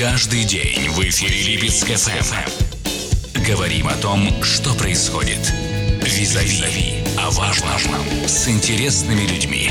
Каждый день в эфире Липецк ФМ. Говорим о том, что происходит. Визави. О важном. С интересными людьми.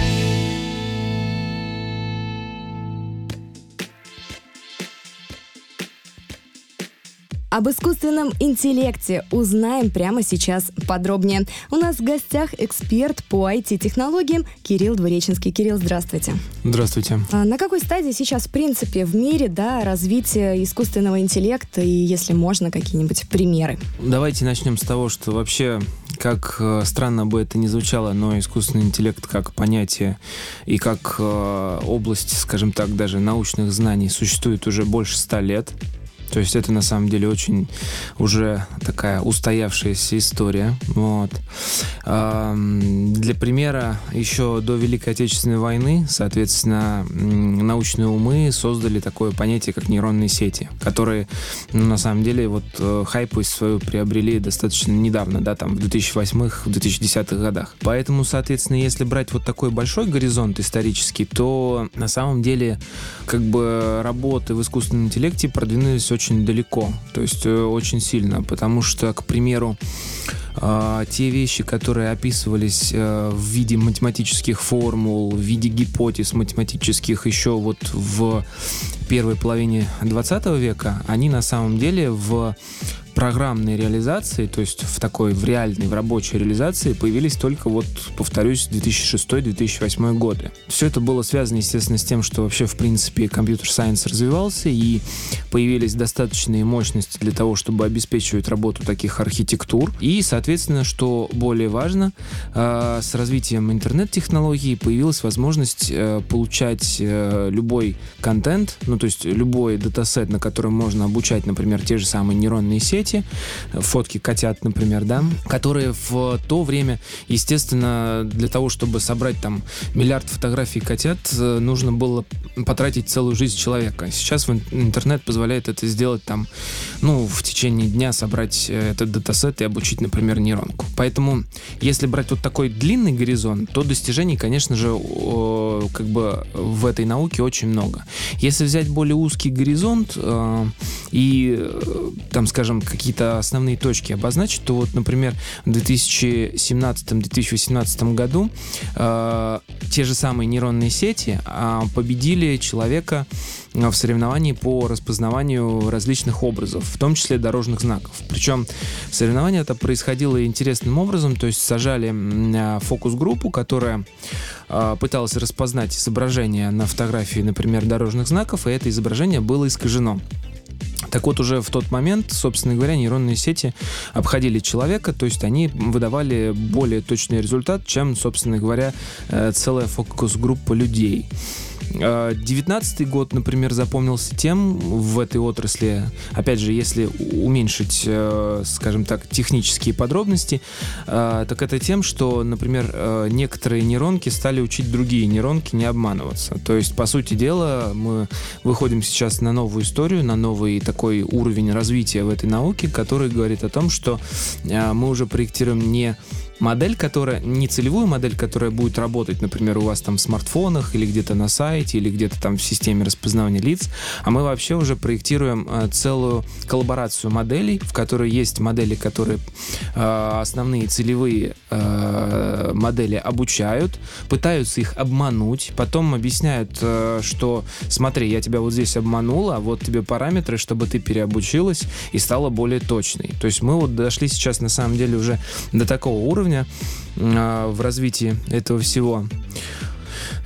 Об искусственном интеллекте узнаем прямо сейчас подробнее. У нас в гостях эксперт по IT-технологиям Кирилл Двуреченский. Кирилл, здравствуйте. Здравствуйте. А на какой стадии сейчас, в принципе, в мире да, развитие искусственного интеллекта и, если можно, какие-нибудь примеры? Давайте начнем с того, что вообще, как э, странно бы это ни звучало, но искусственный интеллект как понятие и как э, область, скажем так, даже научных знаний существует уже больше ста лет. То есть это на самом деле очень уже такая устоявшаяся история. Вот. Для примера, еще до Великой Отечественной войны, соответственно, научные умы создали такое понятие, как нейронные сети, которые, ну, на самом деле, вот э, хайпость свою приобрели достаточно недавно, да, там, в 2008-2010 годах. Поэтому, соответственно, если брать вот такой большой горизонт исторический, то на самом деле, как бы, работы в искусственном интеллекте продвинулись очень далеко, то есть э, очень сильно, потому что, к примеру, а, те вещи, которые описывались э, в виде математических формул, в виде гипотез математических еще вот в первой половине 20 века, они на самом деле в программной реализации, то есть в такой, в реальной, в рабочей реализации появились только вот, повторюсь, 2006-2008 годы. Все это было связано, естественно, с тем, что вообще, в принципе, компьютер-сайенс развивался и появились достаточные мощности для того, чтобы обеспечивать работу таких архитектур. И, соответственно, что более важно, э, с развитием интернет-технологий появилась возможность э, получать э, любой контент, ну, то есть любой датасет, на котором можно обучать, например, те же самые нейронные сети, сети, фотки котят, например, да, которые в то время, естественно, для того, чтобы собрать там миллиард фотографий котят, э, нужно было потратить целую жизнь человека. Сейчас интернет позволяет это сделать там, ну, в течение дня собрать э, этот датасет и обучить, например, нейронку. Поэтому, если брать вот такой длинный горизонт, то достижений, конечно же, как бы в этой науке очень много. Если взять более узкий горизонт э, и, там, скажем, какие-то основные точки обозначить, то вот, например, в 2017-2018 году э, те же самые нейронные сети э, победили человека в соревновании по распознаванию различных образов, в том числе дорожных знаков. Причем соревнование это происходило интересным образом, то есть сажали э, фокус-группу, которая э, пыталась распознать изображение на фотографии, например, дорожных знаков, и это изображение было искажено. Так вот, уже в тот момент, собственно говоря, нейронные сети обходили человека, то есть они выдавали более точный результат, чем, собственно говоря, э, целая фокус-группа людей. 19 год, например, запомнился тем в этой отрасли, опять же, если уменьшить, э, скажем так, технические подробности, э, так это тем, что, например, э, некоторые нейронки стали учить другие нейронки не обманываться. То есть, по сути дела, мы выходим сейчас на новую историю, на новый такой уровень развития в этой науке, который говорит о том, что мы уже проектируем не модель, которая, не целевую модель, которая будет работать, например, у вас там в смартфонах или где-то на сайте, или где-то там в системе распознавания лиц, а мы вообще уже проектируем э, целую коллаборацию моделей, в которой есть модели, которые э, основные целевые э, модели обучают, пытаются их обмануть, потом объясняют, что смотри, я тебя вот здесь обманула, а вот тебе параметры, чтобы ты переобучилась и стала более точной. То есть мы вот дошли сейчас на самом деле уже до такого уровня, уровня э, в развитии этого всего.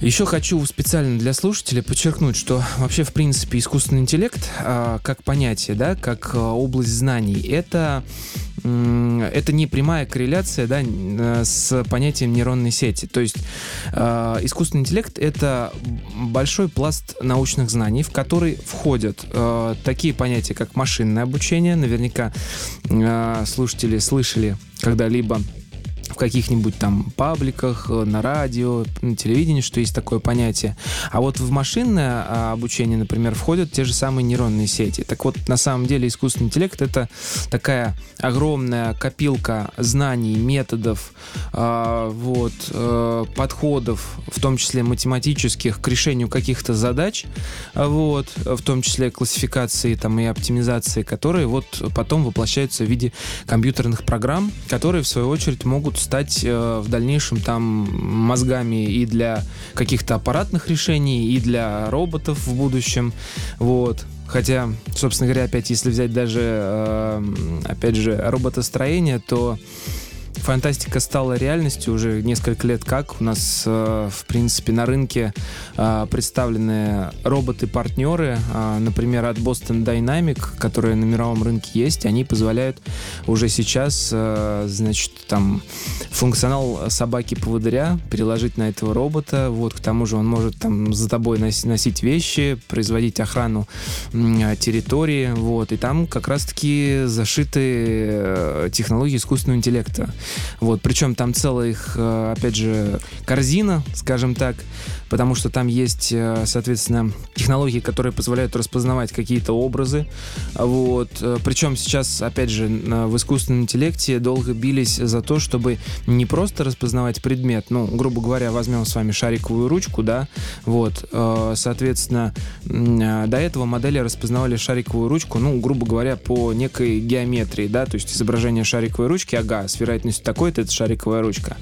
Еще хочу специально для слушателей подчеркнуть, что вообще, в принципе, искусственный интеллект э, как понятие, да, как э, область знаний, это это не прямая корреляция да, с понятием нейронной сети. То есть э, искусственный интеллект это большой пласт научных знаний, в который входят э, такие понятия, как машинное обучение. Наверняка э, слушатели слышали когда-либо в каких-нибудь там пабликах, э, на радио, на телевидении, что есть такое понятие. А вот в машинное а, обучение, например, входят те же самые нейронные сети. Так вот, на самом деле искусственный интеллект — это такая огромная копилка знаний, методов, э, вот, э, подходов, в том числе математических, к решению каких-то задач, вот, в том числе классификации там, и оптимизации, которые вот потом воплощаются в виде компьютерных программ, которые, в свою очередь, могут стать э, в дальнейшем там мозгами и для каких-то аппаратных решений, и для роботов в будущем. Вот. Хотя, собственно говоря, опять, если взять даже, э, опять же, роботостроение, то фантастика стала реальностью уже несколько лет как. У нас, э, в принципе, на рынке э, представлены роботы-партнеры, э, например, от Boston Dynamic, которые на мировом рынке есть, они позволяют уже сейчас, значит, там, функционал собаки-поводыря переложить на этого робота. Вот, к тому же он может там за тобой носить вещи, производить охрану территории, вот, и там как раз-таки зашиты технологии искусственного интеллекта. Вот, причем там целая их, э, опять же, корзина, скажем так, потому что там есть, э, соответственно, технологии, которые позволяют распознавать какие-то образы. Вот. Э, причем сейчас, опять же, в искусственном интеллекте долго бились за то, чтобы не просто распознавать предмет, ну, грубо говоря, возьмем с вами шариковую ручку, да, вот, соответственно, до этого модели распознавали шариковую ручку, ну, грубо говоря, по некой геометрии, да, то есть изображение шариковой ручки, ага, с вероятностью такой-то, это шариковая ручка.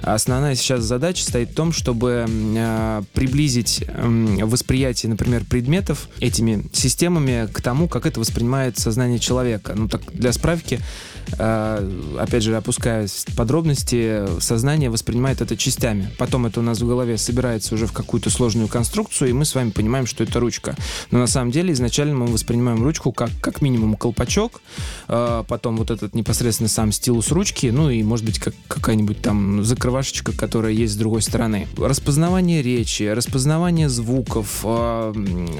Основная сейчас задача стоит в том, чтобы э, приблизить э, восприятие, например, предметов этими системами к тому, как это воспринимает сознание человека. Ну, так, для справки, э, опять же, опускаясь в подробности, сознание воспринимает это частями. Потом это у нас в голове собирается уже в какую-то сложную конструкцию, и мы с вами понимаем, что это ручка. Но на самом деле изначально мы воспринимаем ручку как, как минимум колпачок, э, потом вот этот непосредственно сам стилус ручки, ну и может быть как, какая-нибудь там закрывашечка, которая есть с другой стороны. Распознавание речи, распознавание звуков, э,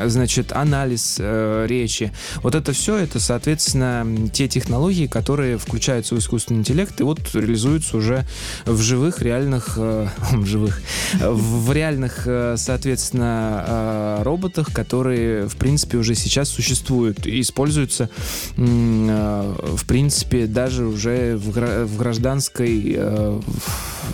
значит, анализ э, речи. Вот это все, это, соответственно, те технологии, которые включаются в искусственный интеллект и вот реализуются уже в живых, реальных, э, в живых, в реальных, соответственно, роботах, которые, в принципе, уже сейчас существуют и используются, в принципе, даже уже в, гражданской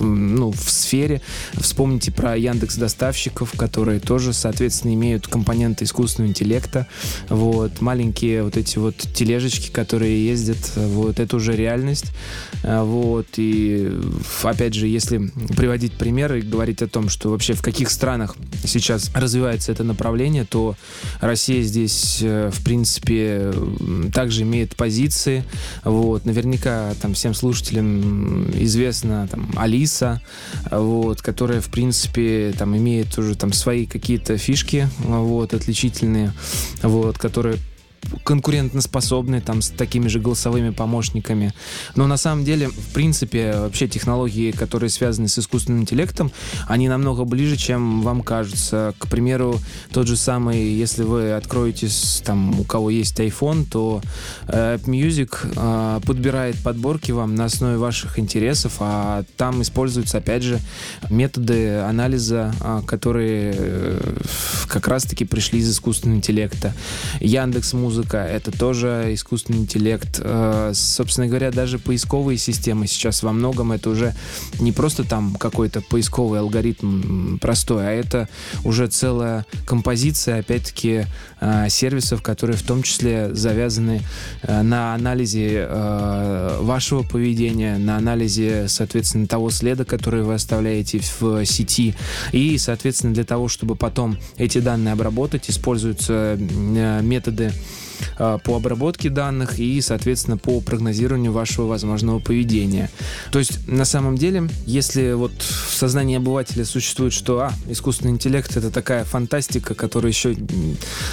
ну, в сфере. Вспомните про Яндекс доставщиков, которые тоже, соответственно, имеют компоненты искусственного интеллекта. Вот маленькие вот эти вот тележечки, которые ездят, вот это уже реальность. А, вот и опять же, если приводить примеры и говорить о том, что вообще в каких странах сейчас развивается это направление, то Россия здесь, э, в принципе, также имеет позиции. Вот наверняка там всем слушателям известна там Алиса, вот, которая, в принципе, там имеет уже там свои какие-то фишки, вот, отличительные, вот, которые конкурентоспособны там с такими же голосовыми помощниками. Но на самом деле, в принципе, вообще технологии, которые связаны с искусственным интеллектом, они намного ближе, чем вам кажется. К примеру, тот же самый, если вы откроете, там, у кого есть iPhone, то э, App Music э, подбирает подборки вам на основе ваших интересов, а там используются, опять же, методы анализа, э, которые э, как раз-таки пришли из искусственного интеллекта. Яндекс Музыка музыка, это тоже искусственный интеллект. Э, собственно говоря, даже поисковые системы сейчас во многом это уже не просто там какой-то поисковый алгоритм простой, а это уже целая композиция, опять-таки, э, сервисов, которые в том числе завязаны э, на анализе вашего поведения, на анализе, соответственно, того следа, который вы оставляете в сети. И, соответственно, для того, чтобы потом эти данные обработать, используются методы по обработке данных и, соответственно, по прогнозированию вашего возможного поведения. То есть, на самом деле, если вот в сознании обывателя существует, что а, искусственный интеллект это такая фантастика, которая еще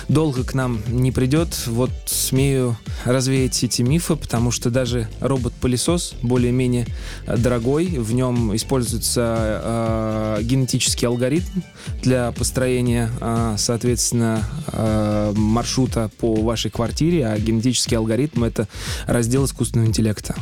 долго к нам не придет, вот смею развеять эти мифы, потому что даже робот-пылесос более-менее дорогой, в нем используется э, генетический алгоритм для построения, э, соответственно, э, маршрута по вашей квартире, а генетический алгоритм — это раздел искусственного интеллекта.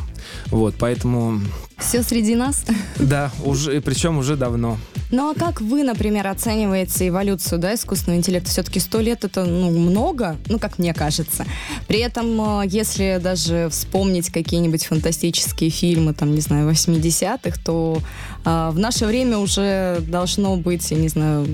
Вот, поэтому Все среди нас? Да, уже, причем уже давно. Ну а как вы, например, оцениваете эволюцию да, искусственного интеллекта? Все-таки сто лет это ну, много, ну как мне кажется. При этом, э, если даже вспомнить какие-нибудь фантастические фильмы, там, не знаю, 80-х, то а, в наше время уже должно быть, я не знаю,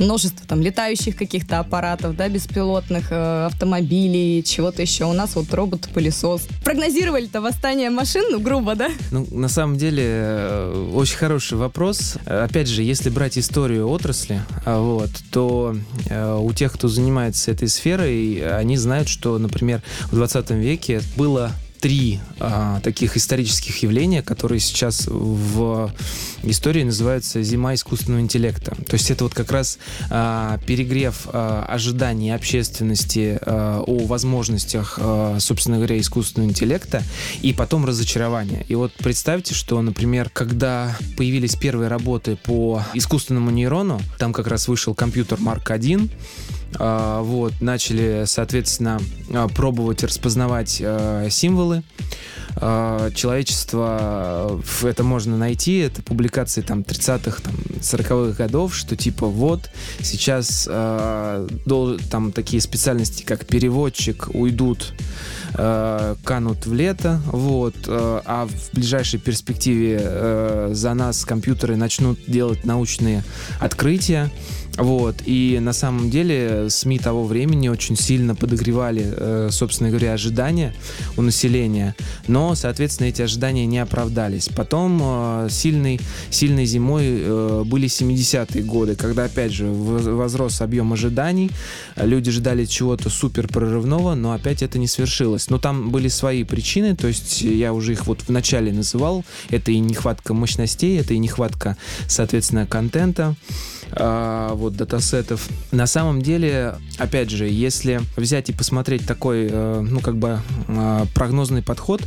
множество там летающих каких-то аппаратов, да, беспилотных э, автомобилей, чего-то еще. У нас вот робот-пылесос. Прогнозировали-то восстание машин, ну, грубо, да? Ну, на самом деле, э, очень хороший вопрос. Опять же, если брать историю отрасли, а, вот, то э, у тех, кто занимается этой сферой, они знают, что, например, в 20 веке было три а, таких исторических явления, которые сейчас в истории называются «Зима искусственного интеллекта». То есть это вот как раз а, перегрев а, ожиданий общественности а, о возможностях, а, собственно говоря, искусственного интеллекта и потом разочарование. И вот представьте, что, например, когда появились первые работы по искусственному нейрону, там как раз вышел компьютер Mark 1, а, вот, начали, соответственно, а, пробовать распознавать а, символы. Человечество, это можно найти, это публикации там 30-х, там, 40-х годов, что типа вот сейчас там такие специальности, как переводчик, уйдут канут в лето, вот, а в ближайшей перспективе за нас компьютеры начнут делать научные открытия, вот. И на самом деле СМИ того времени очень сильно подогревали, э, собственно говоря, ожидания у населения. Но, соответственно, эти ожидания не оправдались. Потом э, сильной, сильной зимой э, были 70-е годы, когда, опять же, возрос объем ожиданий. Люди ждали чего-то супер прорывного, но опять это не свершилось. Но там были свои причины, то есть я уже их вот в начале называл. Это и нехватка мощностей, это и нехватка, соответственно, контента э, вот датасетов. На самом деле, опять же, если взять и посмотреть такой, э, ну как бы э, прогнозный подход,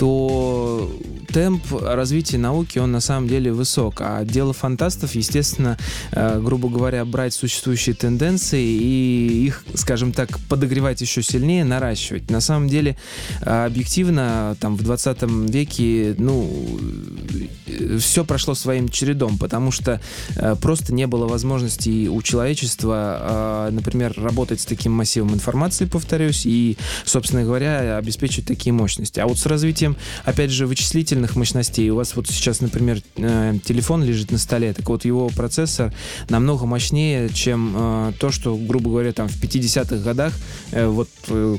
то темп развития науки, он на самом деле высок. А дело фантастов, естественно, э, грубо говоря, брать существующие тенденции и их, скажем так, подогревать еще сильнее, наращивать. На самом деле, э, объективно, там, в 20 веке, ну, все прошло своим чередом, потому что э, просто не было возможности у человечества, например, работать с таким массивом информации, повторюсь, и, собственно говоря, обеспечить такие мощности. А вот с развитием развитием, опять же, вычислительных мощностей. У вас вот сейчас, например, э, телефон лежит на столе, так вот его процессор намного мощнее, чем э, то, что, грубо говоря, там в 50-х годах э, вот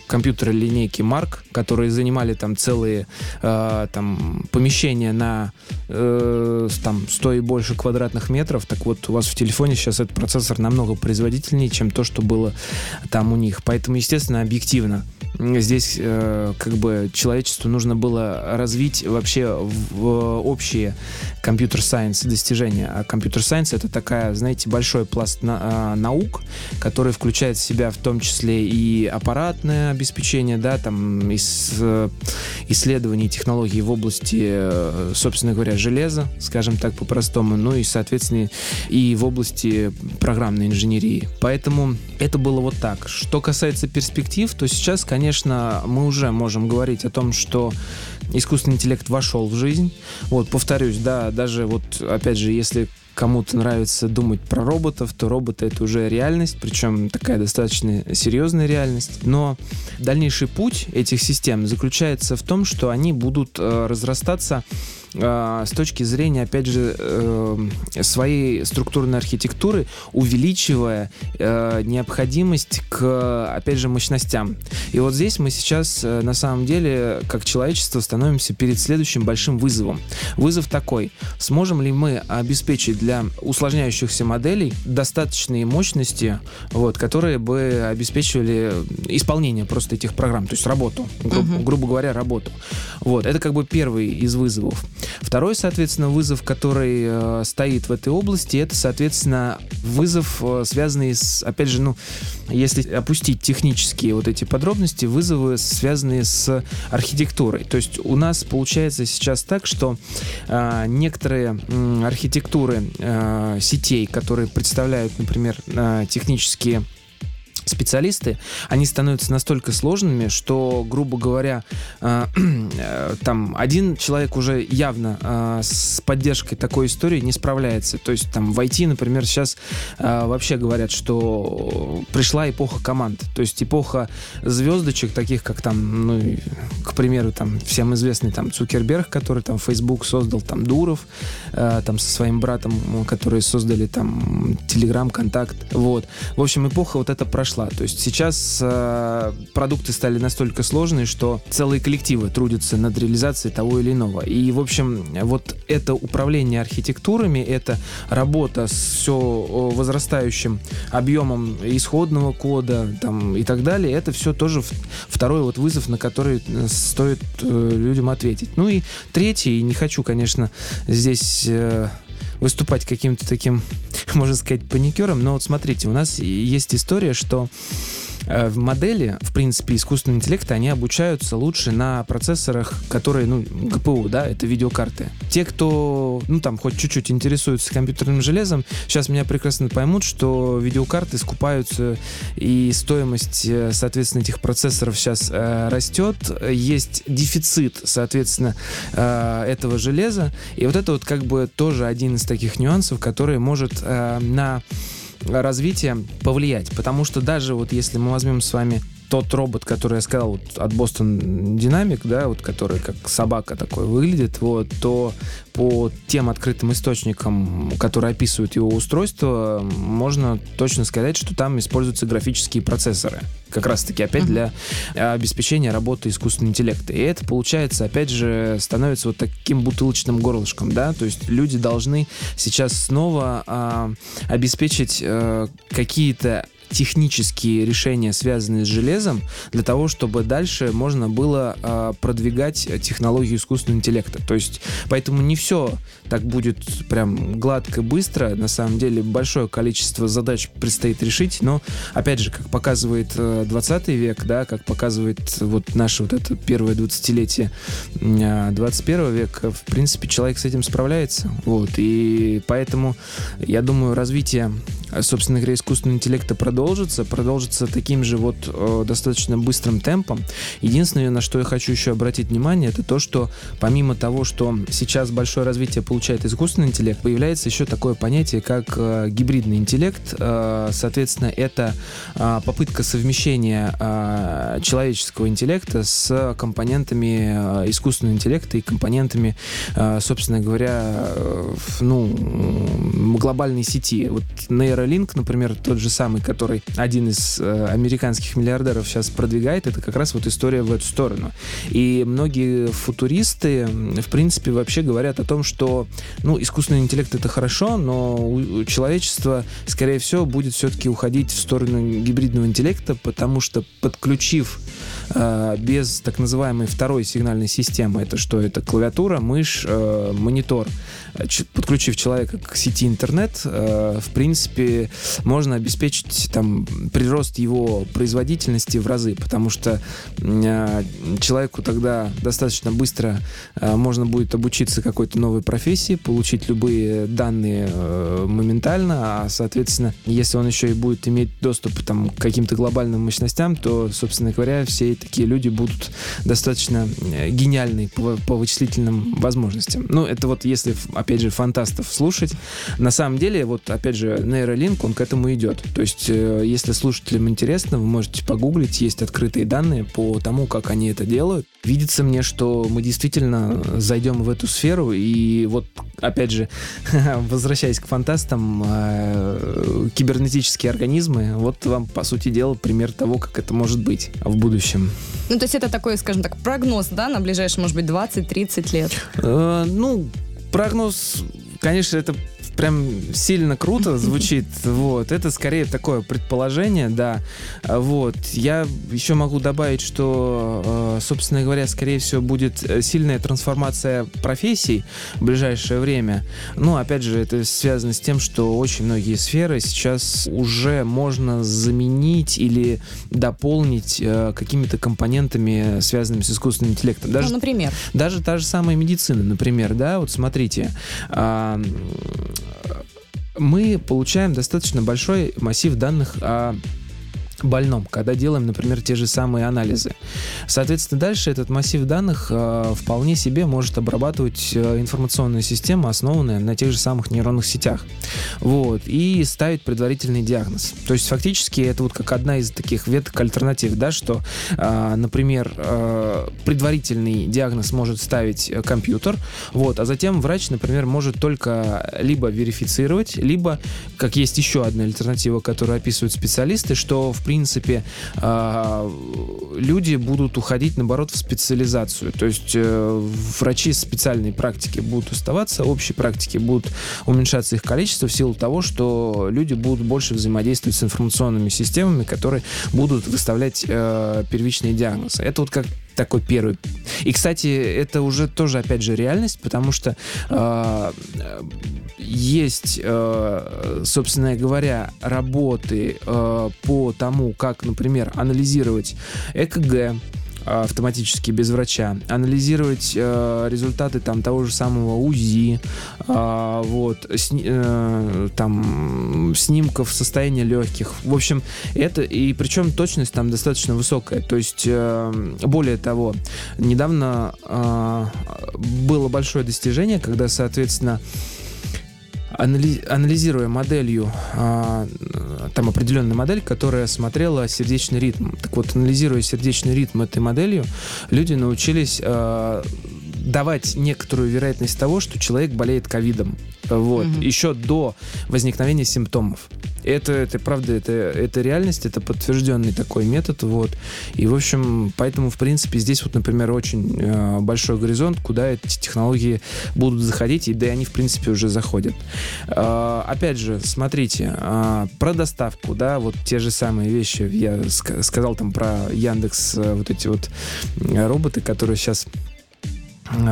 компьютеры линейки Mark, которые занимали там целые там помещения на там 100 и больше квадратных метров, так вот у вас в телефоне сейчас этот процессор намного производительнее, чем то, что было там у них. Поэтому, естественно, объективно здесь как бы человечеству нужно было было развить вообще в общие компьютер-сайенс достижения. А компьютер-сайенс это такая, знаете, большой пласт на, а, наук, который включает в себя в том числе и аппаратное обеспечение, да, там ис, исследований технологий в области, э, собственно говоря, железа, скажем так по-простому, ну и, соответственно, и в области программной инженерии. Поэтому это было вот так. Что касается перспектив, то сейчас, конечно, мы уже можем говорить о том, что искусственный интеллект вошел в жизнь. Вот, повторюсь, да, даже вот, опять же, если кому-то нравится думать про роботов, то роботы это уже реальность, причем такая достаточно серьезная реальность. Но дальнейший путь этих систем заключается в том, что они будут э, разрастаться э, с точки зрения, опять же, э, своей структурной архитектуры, увеличивая э, необходимость к, опять же, мощностям. И вот здесь мы сейчас, э, на самом деле, как человечество, становимся перед следующим большим вызовом. Вызов такой. Сможем ли мы обеспечить для усложняющихся моделей достаточные мощности, вот, которые бы обеспечивали исполнение просто этих программ, то есть работу, гру- uh-huh. грубо говоря, работу. Вот, это как бы первый из вызовов. Второй, соответственно, вызов, который э, стоит в этой области, это, соответственно, вызов, э, связанный с, опять же, ну, если опустить технические вот эти подробности, вызовы, связанные с архитектурой. То есть у нас получается сейчас так, что э, некоторые э, архитектуры э, сетей, которые представляют, например, э, технические специалисты, они становятся настолько сложными, что, грубо говоря, э, э, там один человек уже явно э, с поддержкой такой истории не справляется. То есть там в IT, например, сейчас вообще говорят, что пришла эпоха команд. То есть эпоха звездочек, таких как там, ну, к примеру, там всем известный там Цукерберг, который там Facebook создал, там Дуров, там со своим братом, которые создали там Telegram, Контакт. Вот. В общем, эпоха вот эта прошла. То есть сейчас э, продукты стали настолько сложные, что целые коллективы трудятся над реализацией того или иного. И, в общем, вот это управление архитектурами, это работа с все возрастающим объемом исходного кода там, и так далее, это все тоже второй вот вызов, на который э, стоит э, людям ответить. Ну и третий, не хочу, конечно, здесь э, выступать каким-то таким, можно сказать, паникером, но вот смотрите, у нас есть история, что в модели, в принципе, искусственного интеллекта, они обучаются лучше на процессорах, которые, ну, ГПУ, да, это видеокарты. Те, кто, ну, там, хоть чуть-чуть интересуются компьютерным железом, сейчас меня прекрасно поймут, что видеокарты скупаются, и стоимость, э, соответственно, этих процессоров сейчас э, растет. Есть дефицит, соответственно, э, этого железа. И вот это вот как бы тоже один из таких нюансов, который может э, на развития повлиять. Потому что даже вот если мы возьмем с вами тот робот, который я сказал вот, от Boston Dynamic, да, вот который как собака такой выглядит, вот, то по тем открытым источникам, которые описывают его устройство, можно точно сказать, что там используются графические процессоры. Как раз-таки опять для обеспечения работы искусственного интеллекта. И это, получается, опять же, становится вот таким бутылочным горлышком, да, то есть люди должны сейчас снова а, обеспечить а, какие-то технические решения, связанные с железом, для того, чтобы дальше можно было э, продвигать технологию искусственного интеллекта. То есть, поэтому не все так будет прям гладко, быстро. На самом деле, большое количество задач предстоит решить, но, опять же, как показывает э, 20 век, да, как показывает вот наше вот это первое 20-летие э, 21 века, в принципе, человек с этим справляется. Вот, и поэтому, я думаю, развитие, собственно говоря, искусственного интеллекта продолжится продолжится, продолжится таким же вот э, достаточно быстрым темпом. Единственное, на что я хочу еще обратить внимание, это то, что помимо того, что сейчас большое развитие получает искусственный интеллект, появляется еще такое понятие, как э, гибридный интеллект. Э, соответственно, это э, попытка совмещения э, человеческого интеллекта с компонентами э, искусственного интеллекта и компонентами, э, собственно говоря, э, ну, глобальной сети. Вот Neuralink, например, тот же самый, который который один из э, американских миллиардеров сейчас продвигает, это как раз вот история в эту сторону. И многие футуристы, в принципе, вообще говорят о том, что, ну, искусственный интеллект это хорошо, но человечество, скорее всего, будет все-таки уходить в сторону гибридного интеллекта, потому что подключив э, без так называемой второй сигнальной системы, это что? Это клавиатура, мышь, э, монитор, подключив человека к сети интернет, э, в принципе, можно обеспечить там прирост его производительности в разы, потому что э, человеку тогда достаточно быстро э, можно будет обучиться какой-то новой профессии, получить любые данные моментально, а, соответственно, если он еще и будет иметь доступ там, к каким-то глобальным мощностям, то, собственно говоря, все такие люди будут достаточно гениальны по, по вычислительным возможностям. Ну, это вот если опять же, фантастов слушать. На самом деле, вот, опять же, нейролинк, он к этому идет. То есть, э, если слушателям интересно, вы можете погуглить, есть открытые данные по тому, как они это делают. Видится мне, что мы действительно зайдем в эту сферу, и вот, опять же, возвращаясь к фантастам, э, кибернетические организмы, вот вам, по сути дела, пример того, как это может быть в будущем. Ну, то есть это такой, скажем так, прогноз, да, на ближайшие, может быть, 20-30 лет? Э, ну, прогноз, конечно, это прям сильно круто звучит, вот, это скорее такое предположение, да, вот, я еще могу добавить, что, э, собственно говоря, скорее всего, будет э, сильная трансформация профессий в ближайшее время, ну, опять же, это связано с тем, что очень многие сферы сейчас уже можно заменить или дополнить э, какими-то компонентами, связанными с искусственным интеллектом. Даже, ну, например? Даже та же самая медицина, например, да, вот смотрите, мы получаем достаточно большой массив данных о больном, когда делаем, например, те же самые анализы. Соответственно, дальше этот массив данных э, вполне себе может обрабатывать э, информационная система, основанная на тех же самых нейронных сетях. Вот, и ставить предварительный диагноз. То есть, фактически, это вот как одна из таких веток альтернатив, да, что, э, например, э, предварительный диагноз может ставить компьютер, вот, а затем врач, например, может только либо верифицировать, либо, как есть еще одна альтернатива, которую описывают специалисты, что, в принципе, а, люди будут уходить, наоборот, в специализацию. То есть э, врачи специальной практики будут оставаться, общей практики будут уменьшаться их количество в силу того, что люди будут больше взаимодействовать с информационными системами, которые будут выставлять э, первичные диагнозы. Это вот как такой первый. И, кстати, это уже тоже, опять же, реальность, потому что э, есть, э, собственно говоря, работы э, по тому, как, например, анализировать ЭКГ, автоматически без врача, анализировать э, результаты там того же самого УЗИ, э, вот, сни, э, там снимков состояния легких. В общем, это и причем точность там достаточно высокая. То есть, э, более того, недавно э, было большое достижение, когда, соответственно, анализируя моделью, а, там определенная модель, которая смотрела сердечный ритм. Так вот, анализируя сердечный ритм этой моделью, люди научились а, давать некоторую вероятность того, что человек болеет ковидом. Вот, mm-hmm. еще до возникновения симптомов. Это, это правда, это, это реальность, это подтвержденный такой метод, вот. И, в общем, поэтому, в принципе, здесь вот, например, очень э, большой горизонт, куда эти технологии будут заходить, и да и они, в принципе, уже заходят. Э, опять же, смотрите, э, про доставку, да, вот те же самые вещи, я ск- сказал там про Яндекс, э, вот эти вот э, роботы, которые сейчас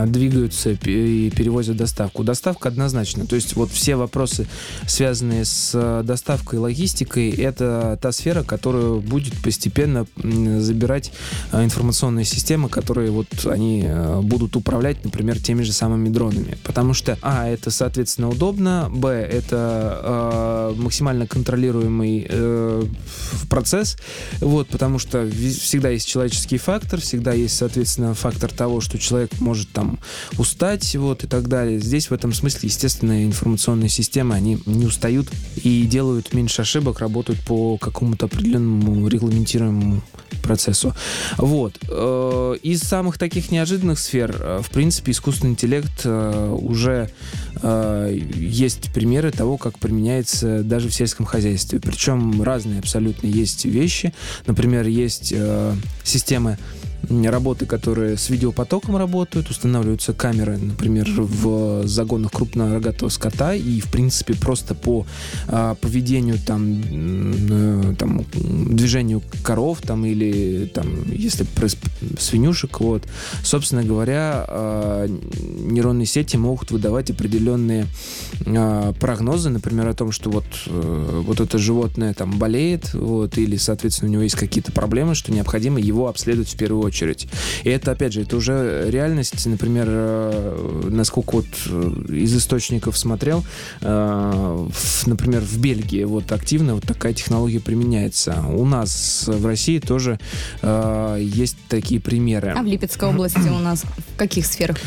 двигаются и перевозят доставку. Доставка однозначно. То есть вот все вопросы, связанные с э, доставкой логистикой, это та сфера, которую будет постепенно забирать э, информационные системы, которые вот они будут управлять, например, теми же самыми дронами. Потому что, а, это, соответственно, удобно, б, это э, максимально контролируемый э, процесс, вот, потому что всегда есть человеческий фактор, всегда есть, соответственно, фактор того, что человек может там устать, вот, и так далее. Здесь в этом смысле, естественно, информационные системы, они не устают и делают меньше ошибок, работают по какому-то определенному регламентируемому процессу. Вот. Э, из самых таких неожиданных сфер, э, в принципе, искусственный интеллект э, уже есть примеры того, как применяется даже в сельском хозяйстве. Причем разные абсолютно есть вещи. Например, есть системы работы, которые с видеопотоком работают, устанавливаются камеры, например, в загонах крупнорогатого скота, и, в принципе, просто по а, поведению, там, э, там, движению коров, там, или, там, если свинюшек, вот, собственно говоря, а, нейронные сети могут выдавать определенные а, прогнозы, например, о том, что вот, а, вот это животное там болеет, вот, или, соответственно, у него есть какие-то проблемы, что необходимо его обследовать в первую очередь очередь. И это, опять же, это уже реальность, например, э, насколько вот э, из источников смотрел, э, например, в Бельгии вот активно вот такая технология применяется. У нас в России тоже есть такие примеры. А в Липецкой области у нас в каких сферах?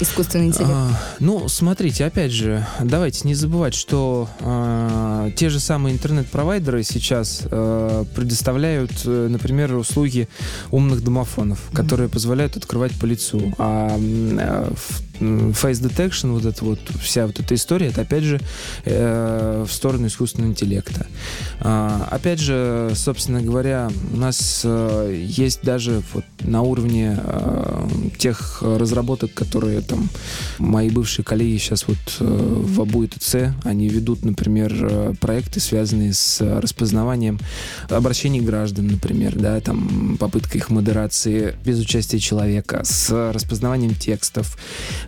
Искусственный интеллект? А, ну, смотрите, опять же, давайте не забывать, что а, те же самые интернет-провайдеры сейчас а, предоставляют, например, услуги умных домофонов, mm-hmm. которые позволяют открывать по лицу. А, а face detection, вот эта вот вся вот эта история, это опять же э, в сторону искусственного интеллекта. А, опять же, собственно говоря, у нас э, есть даже вот на уровне э, тех разработок, которые там мои бывшие коллеги сейчас вот э, в АБУ и ТЦ, они ведут, например, э, проекты, связанные с распознаванием обращений граждан, например, да, там попытка их модерации без участия человека, с распознаванием текстов,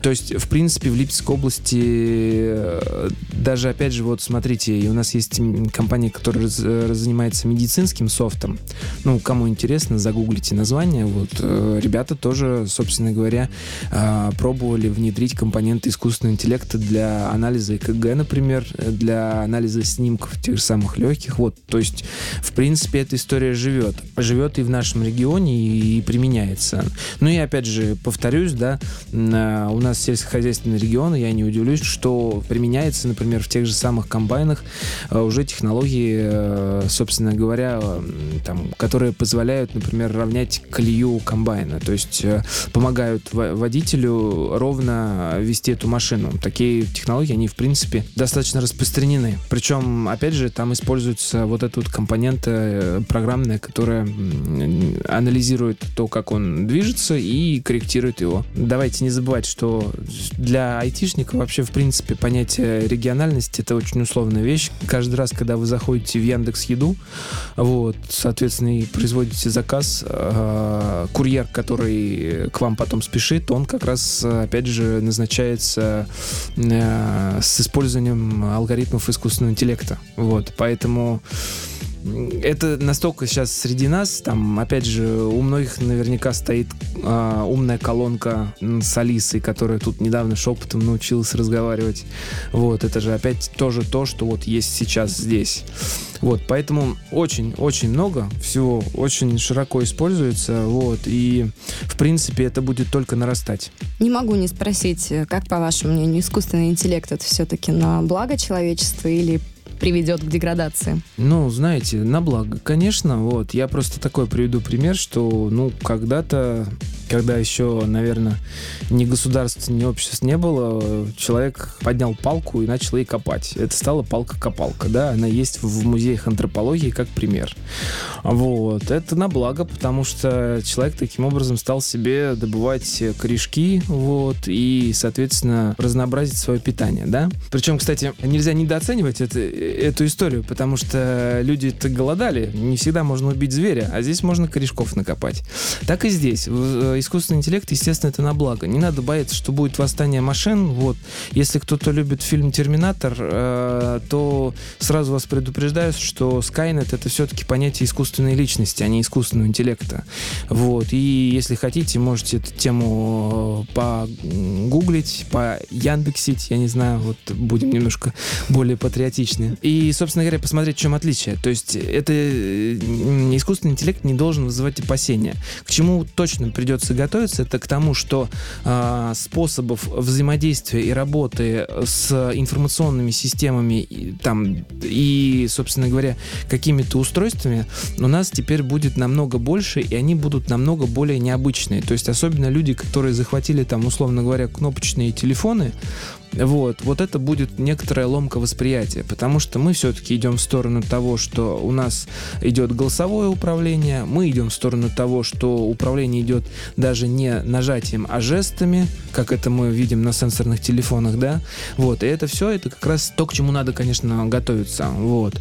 То есть, в принципе, в Липецкой области э, даже, опять же, вот смотрите, у нас есть компания, которая раз, занимается медицинским софтом. Ну, кому интересно, загуглите название. Вот э, ребята тоже, собственно говоря, э, пробовали внедрить компоненты искусственного интеллекта для анализа ЭКГ, например, для анализа снимков тех же самых легких. Вот, то есть, в принципе, эта история живет. Живет и в нашем регионе, и, применяется. Ну и, опять же, повторюсь, да, у нас сельскохозяйственный регион, я не удивлюсь, что применяется, например, в тех же самых комбайнах э, уже технологии, собственно говоря, там, которые позволяют, например, равнять колею комбайна, то есть помогают водителю ровно вести эту машину. Такие технологии, они, в принципе, достаточно распространены. Причем, опять же, там используется вот эта вот компонента программная, которая анализирует то, как он движется и корректирует его. Давайте не забывать, что для айтишника вообще, в принципе, понятие региональности это очень условная вещь. Каждый раз, когда вы заходите в Яндекс Еду, вот, соответственно, и производите заказ, э, курьер, который к вам потом спешит, он как раз, опять же, назначается э, с использованием алгоритмов искусственного интеллекта. Вот, поэтому это настолько сейчас среди нас, там, опять же, у многих наверняка стоит э, умная колонка с Алисой, которая тут недавно шепотом научилась разговаривать. Вот, это же опять тоже то, что вот есть сейчас здесь. Вот, поэтому очень-очень много всего, очень широко используется, вот, и, в принципе, это будет только нарастать. Не могу не спросить, как, по вашему мнению, искусственный интеллект это все-таки на благо человечества или приведет к деградации? Ну, знаете, на благо, конечно. Вот я просто такой приведу пример, что, ну, когда-то когда еще, наверное, ни государства, ни общества не было, человек поднял палку и начал ей копать. Это стала палка-копалка, да, она есть в музеях антропологии как пример. Вот, это на благо, потому что человек таким образом стал себе добывать корешки, вот, и, соответственно, разнообразить свое питание, да. Причем, кстати, нельзя недооценивать это, эту историю, потому что люди-то голодали, не всегда можно убить зверя, а здесь можно корешков накопать. Так и здесь искусственный интеллект, естественно, это на благо. Не надо бояться, что будет восстание машин. Вот. Если кто-то любит фильм «Терминатор», э, то сразу вас предупреждаю, что Skynet — это все-таки понятие искусственной личности, а не искусственного интеллекта. Вот. И если хотите, можете эту тему э, погуглить, по Яндексить, я не знаю, вот будем немножко более патриотичны. И, собственно говоря, посмотреть, в чем отличие. То есть это э, искусственный интеллект не должен вызывать опасения. К чему точно придется придется готовиться, это к тому, что э, способов взаимодействия и работы с информационными системами и, там, и, собственно говоря, какими-то устройствами у нас теперь будет намного больше, и они будут намного более необычные. То есть особенно люди, которые захватили там, условно говоря, кнопочные телефоны, вот, вот это будет некоторая ломка восприятия, потому что мы все-таки идем в сторону того, что у нас идет голосовое управление, мы идем в сторону того, что управление идет даже не нажатием, а жестами, как это мы видим на сенсорных телефонах, да, вот, и это все, это как раз то, к чему надо, конечно, готовиться, вот.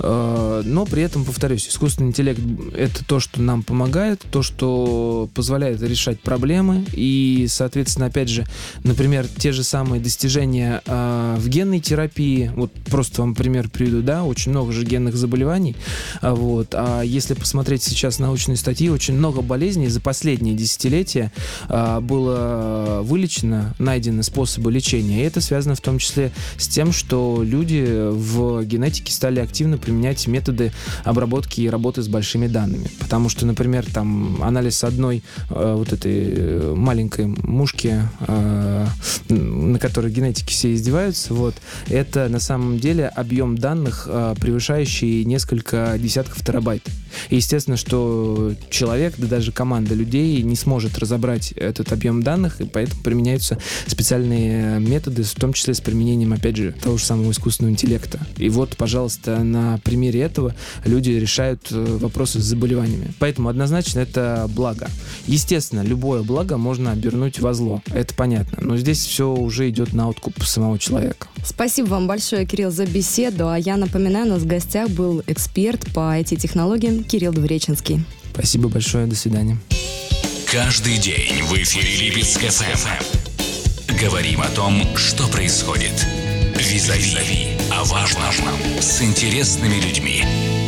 Э, но при этом, повторюсь, искусственный интеллект — это то, что нам помогает, то, что позволяет решать проблемы, и, соответственно, опять же, например, те же самые достижения достижения э, в генной терапии. Вот просто вам пример приведу, да, очень много же генных заболеваний. А, вот. А если посмотреть сейчас научные статьи, очень много болезней за последние десятилетия э, было вылечено, найдены способы лечения. И это связано в том числе с тем, что люди в генетике стали активно применять методы обработки и работы с большими данными. Потому что, например, там анализ одной э, вот этой маленькой мушки, э, на которой генетики все издеваются, вот, это на самом деле объем данных, э, превышающий несколько десятков терабайт. Естественно, что человек, да даже команда людей не сможет разобрать этот объем данных, и поэтому применяются специальные методы, в том числе с применением, опять же, того же самого искусственного интеллекта. И вот, пожалуйста, на примере этого люди решают э, вопросы с заболеваниями. Поэтому однозначно это благо. Естественно, любое благо можно обернуть во зло. Это понятно. Но здесь все уже идет на откуп самого человека. Спасибо вам большое, Кирилл, за беседу. А я напоминаю, у нас в гостях был эксперт по IT-технологиям Кирилл Двуреченский. Говорим о том, что происходит. Визави. О важном. С интересными людьми.